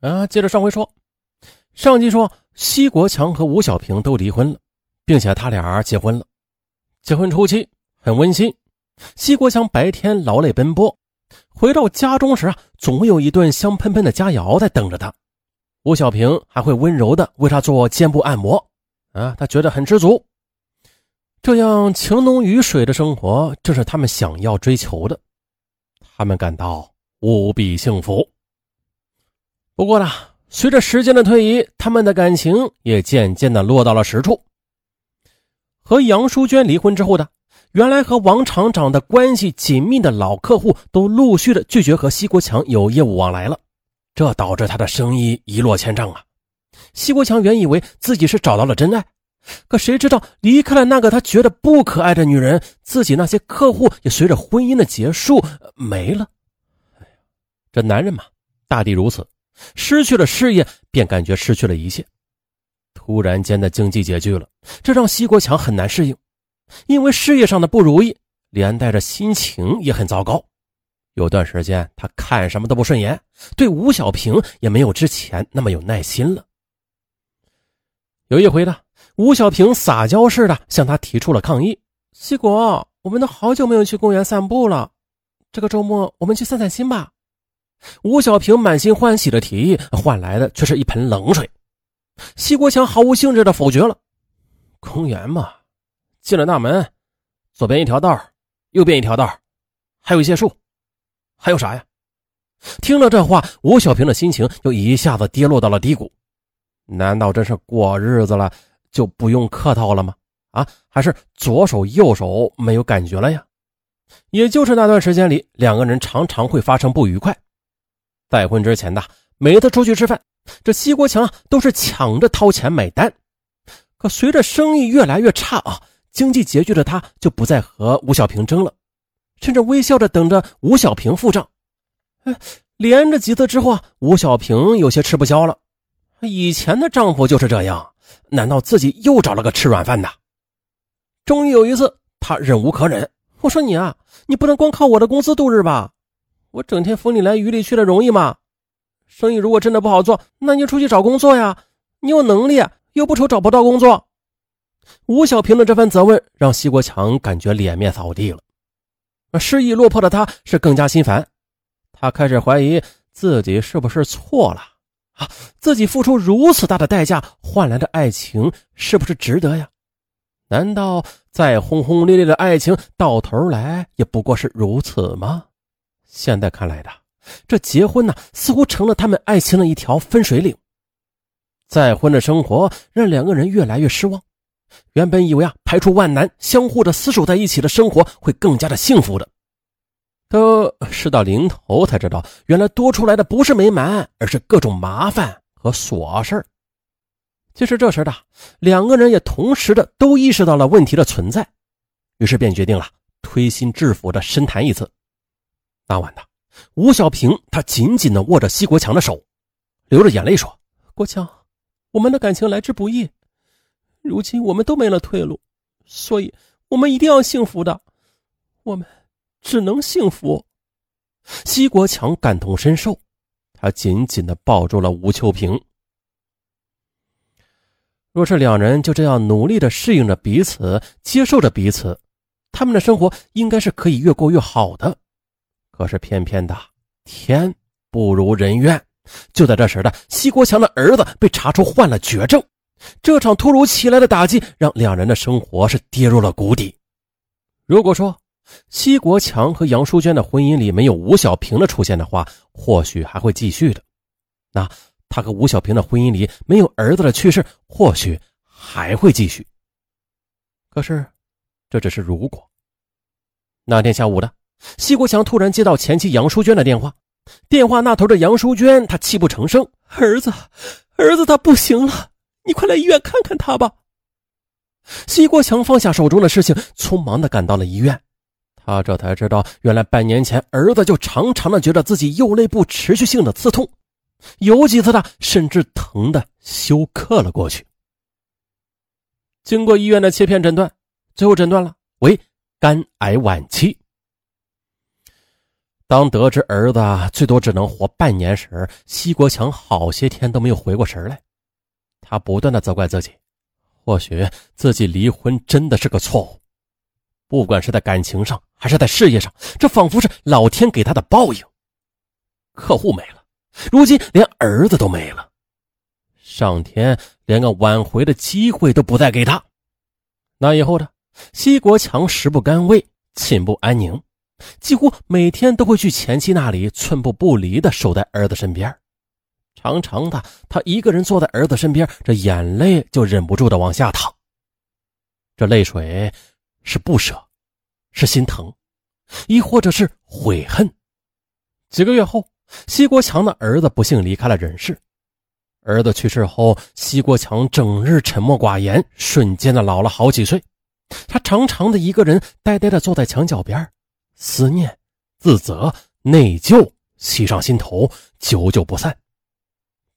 啊，接着上回说，上集说西国强和吴小平都离婚了，并且他俩结婚了。结婚初期很温馨，西国强白天劳累奔波，回到家中时啊，总会有一顿香喷喷的佳肴在等着他。吴小平还会温柔的为他做肩部按摩，啊，他觉得很知足。这样情浓于水的生活，正是他们想要追求的，他们感到无比幸福。不过呢，随着时间的推移，他们的感情也渐渐的落到了实处。和杨淑娟离婚之后的，原来和王厂长的关系紧密的老客户都陆续的拒绝和西国强有业务往来了，这导致他的生意一落千丈啊。西国强原以为自己是找到了真爱，可谁知道离开了那个他觉得不可爱的女人，自己那些客户也随着婚姻的结束没了。哎，这男人嘛，大抵如此。失去了事业，便感觉失去了一切。突然间的经济拮据了，这让西国强很难适应。因为事业上的不如意，连带着心情也很糟糕。有段时间，他看什么都不顺眼，对吴小平也没有之前那么有耐心了。有一回呢，吴小平撒娇似的向他提出了抗议：“西国，我们都好久没有去公园散步了，这个周末我们去散散心吧。”吴小平满心欢喜的提议，换来的却是一盆冷水。西国强毫无兴致的否决了。公园嘛，进了大门，左边一条道，右边一条道，还有一些树，还有啥呀？听了这话，吴小平的心情又一下子跌落到了低谷。难道真是过日子了就不用客套了吗？啊，还是左手右手没有感觉了呀？也就是那段时间里，两个人常常会发生不愉快。再婚之前呐，每次出去吃饭，这西国强啊都是抢着掏钱买单。可随着生意越来越差啊，经济拮据的他就不再和吴小平争了，甚至微笑着等着吴小平付账。哎，连着几次之后啊，吴小平有些吃不消了。以前的丈夫就是这样，难道自己又找了个吃软饭的？终于有一次，他忍无可忍，我说你啊，你不能光靠我的工资度日吧？我整天风里来雨里去的容易吗？生意如果真的不好做，那你就出去找工作呀！你有能力，又不愁找不到工作。吴小平的这番责问让西国强感觉脸面扫地了。失意落魄的他是更加心烦，他开始怀疑自己是不是错了啊？自己付出如此大的代价换来的爱情是不是值得呀？难道再轰轰烈烈的爱情到头来也不过是如此吗？现在看来的，这结婚呢，似乎成了他们爱情的一条分水岭。再婚的生活让两个人越来越失望。原本以为啊，排除万难，相互的厮守在一起的生活会更加的幸福的。可事到临头才知道，原来多出来的不是美满，而是各种麻烦和琐事。其实这时的两个人也同时的都意识到了问题的存在，于是便决定了推心置腹的深谈一次。那晚的吴小平，他紧紧的握着西国强的手，流着眼泪说：“国强，我们的感情来之不易，如今我们都没了退路，所以我们一定要幸福的，我们只能幸福。”西国强感同身受，他紧紧的抱住了吴秋平。若是两人就这样努力的适应着彼此，接受着彼此，他们的生活应该是可以越过越好的。可是偏偏的天不如人愿，就在这时的西国强的儿子被查出患了绝症，这场突如其来的打击让两人的生活是跌入了谷底。如果说西国强和杨淑娟的婚姻里没有吴小平的出现的话，或许还会继续的；那他和吴小平的婚姻里没有儿子的去世，或许还会继续。可是这只是如果。那天下午的。西国强突然接到前妻杨淑娟的电话，电话那头的杨淑娟，她泣不成声：“儿子，儿子他不行了，你快来医院看看他吧。”西国强放下手中的事情，匆忙的赶到了医院。他这才知道，原来半年前儿子就常常的觉得自己右肋部持续性的刺痛，有几次他甚至疼的休克了过去。经过医院的切片诊断，最后诊断了为肝癌晚期。当得知儿子最多只能活半年时，西国强好些天都没有回过神来。他不断的责怪自己，或许自己离婚真的是个错误。不管是在感情上还是在事业上，这仿佛是老天给他的报应。客户没了，如今连儿子都没了，上天连个挽回的机会都不再给他。那以后呢？西国强食不甘味，寝不安宁。几乎每天都会去前妻那里，寸步不离的守在儿子身边。常常的，他一个人坐在儿子身边，这眼泪就忍不住的往下淌。这泪水是不舍，是心疼，亦或者是悔恨。几个月后，西国强的儿子不幸离开了人世。儿子去世后，西国强整日沉默寡言，瞬间的老了好几岁。他常常的一个人呆呆的坐在墙角边。思念、自责、内疚袭上心头，久久不散。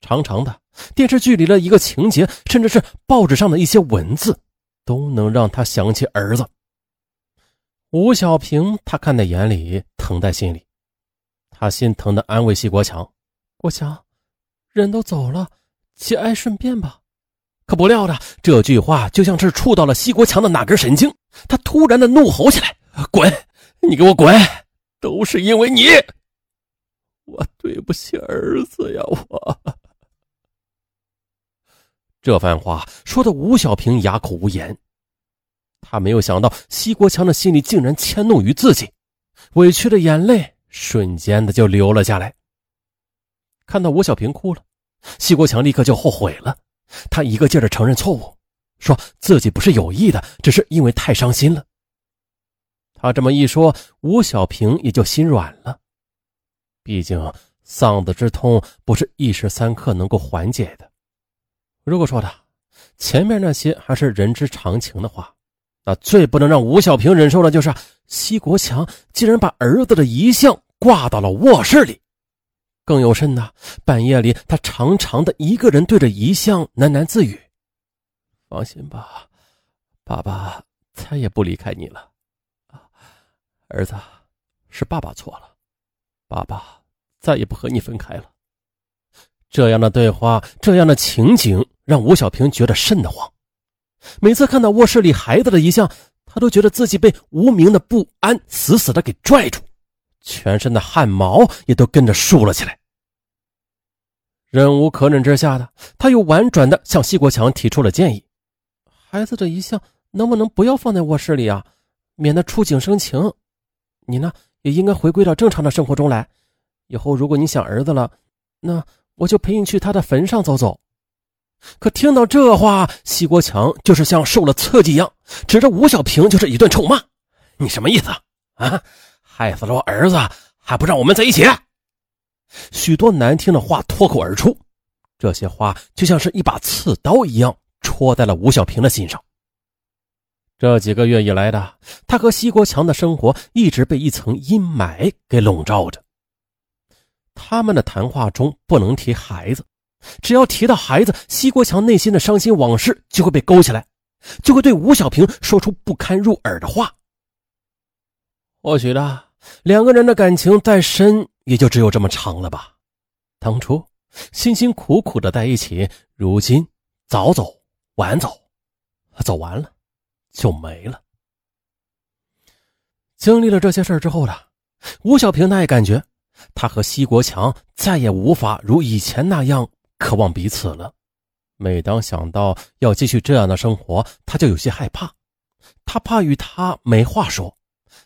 长长的电视剧里的一个情节，甚至是报纸上的一些文字，都能让他想起儿子吴小平。他看在眼里，疼在心里。他心疼的安慰西国强：“国强，人都走了，节哀顺变吧。”可不料的，这句话就像是触到了西国强的哪根神经，他突然的怒吼起来：“滚！”你给我滚！都是因为你，我对不起儿子呀！我这番话说的吴小平哑口无言。他没有想到西国强的心里竟然迁怒于自己，委屈的眼泪瞬间的就流了下来。看到吴小平哭了，西国强立刻就后悔了。他一个劲儿的承认错误，说自己不是有意的，只是因为太伤心了。他这么一说，吴小平也就心软了。毕竟丧子之痛不是一时三刻能够缓解的。如果说的前面那些还是人之常情的话，那最不能让吴小平忍受的就是西国强竟然把儿子的遗像挂到了卧室里。更有甚的，半夜里他长长的一个人对着遗像喃喃自语：“放心吧，爸爸再也不离开你了。”儿子，是爸爸错了，爸爸再也不和你分开了。这样的对话，这样的情景，让吴小平觉得瘆得慌。每次看到卧室里孩子的遗像，他都觉得自己被无名的不安死死的给拽住，全身的汗毛也都跟着竖了起来。忍无可忍之下的，他又婉转的向西国强提出了建议：孩子的遗像能不能不要放在卧室里啊，免得触景生情。你呢，也应该回归到正常的生活中来。以后如果你想儿子了，那我就陪你去他的坟上走走。可听到这话，西国强就是像受了刺激一样，指着吴小平就是一顿臭骂：“你什么意思啊？害死了我儿子，还不让我们在一起？”许多难听的话脱口而出，这些话就像是一把刺刀一样戳在了吴小平的心上。这几个月以来的，他和西国强的生活一直被一层阴霾给笼罩着。他们的谈话中不能提孩子，只要提到孩子，西国强内心的伤心往事就会被勾起来，就会对吴小平说出不堪入耳的话。或许的，两个人的感情再深，也就只有这么长了吧。当初辛辛苦苦的在一起，如今早走晚走，走完了。就没了。经历了这些事儿之后呢，吴小平他也感觉他和西国强再也无法如以前那样渴望彼此了。每当想到要继续这样的生活，他就有些害怕。他怕与他没话说，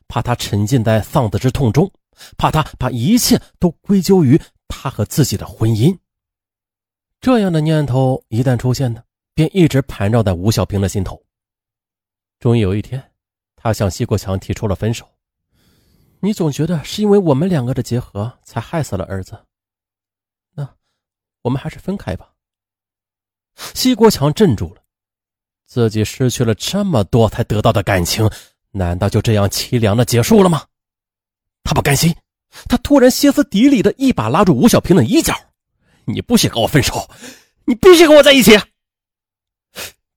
怕他沉浸在丧子之痛中，怕他把一切都归咎于他和自己的婚姻。这样的念头一旦出现呢，便一直盘绕在吴小平的心头。终于有一天，他向西国强提出了分手。你总觉得是因为我们两个的结合才害死了儿子，那我们还是分开吧。西国强镇住了，自己失去了这么多才得到的感情，难道就这样凄凉的结束了吗？他不甘心，他突然歇斯底里的一把拉住吴小平的衣角：“你不许跟我分手，你必须跟我在一起。”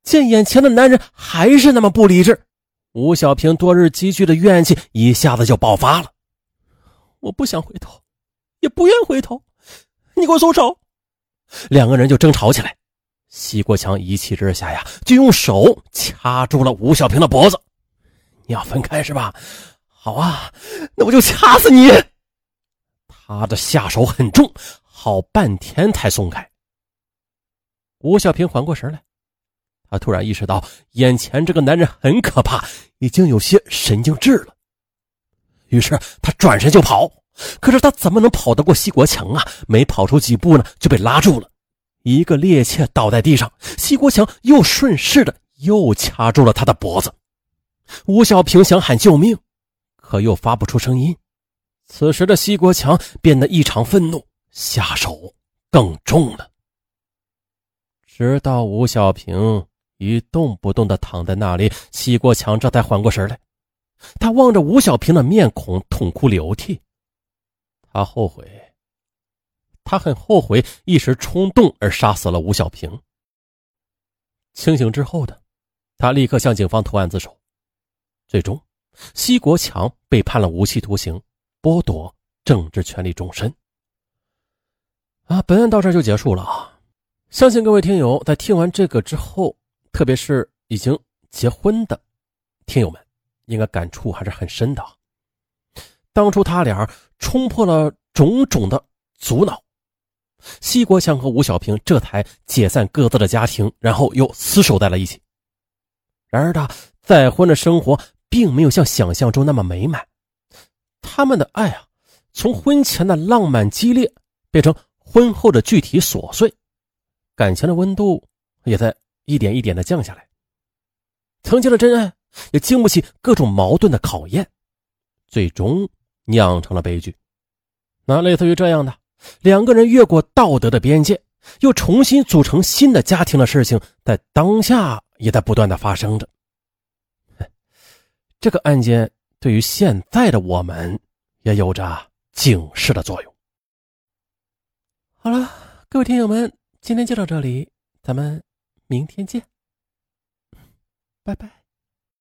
见眼前的男人还是那么不理智，吴小平多日积聚的怨气一下子就爆发了。我不想回头，也不愿回头，你给我松手！两个人就争吵起来。西国强一气之下呀，就用手掐住了吴小平的脖子。你要分开是吧？好啊，那我就掐死你！他的下手很重，好半天才松开。吴小平缓过神来，他突然意识到眼前这个男人很可怕，已经有些神经质了。于是他转身就跑，可是他怎么能跑得过西国强啊？没跑出几步呢，就被拉住了。一个趔趄倒在地上，西国强又顺势的又掐住了他的脖子。吴小平想喊救命，可又发不出声音。此时的西国强变得异常愤怒，下手更重了。直到吴小平一动不动的躺在那里，西国强这才缓过神来。他望着吴小平的面孔，痛哭流涕。他后悔，他很后悔一时冲动而杀死了吴小平。清醒之后的他，立刻向警方投案自首。最终，西国强被判了无期徒刑，剥夺政治权利终身。啊，本案到这就结束了啊！相信各位听友在听完这个之后，特别是已经结婚的听友们，应该感触还是很深的。当初他俩冲破了种种的阻挠，西国强和吴小平这才解散各自的家庭，然后又厮守在了一起。然而，他再婚的生活。并没有像想象中那么美满，他们的爱啊，从婚前的浪漫激烈变成婚后的具体琐碎，感情的温度也在一点一点的降下来。曾经的真爱也经不起各种矛盾的考验，最终酿成了悲剧。那类似于这样的两个人越过道德的边界，又重新组成新的家庭的事情，在当下也在不断的发生着。这个案件对于现在的我们也有着警示的作用。好了，各位听友们，今天就到这里，咱们明天见，拜拜。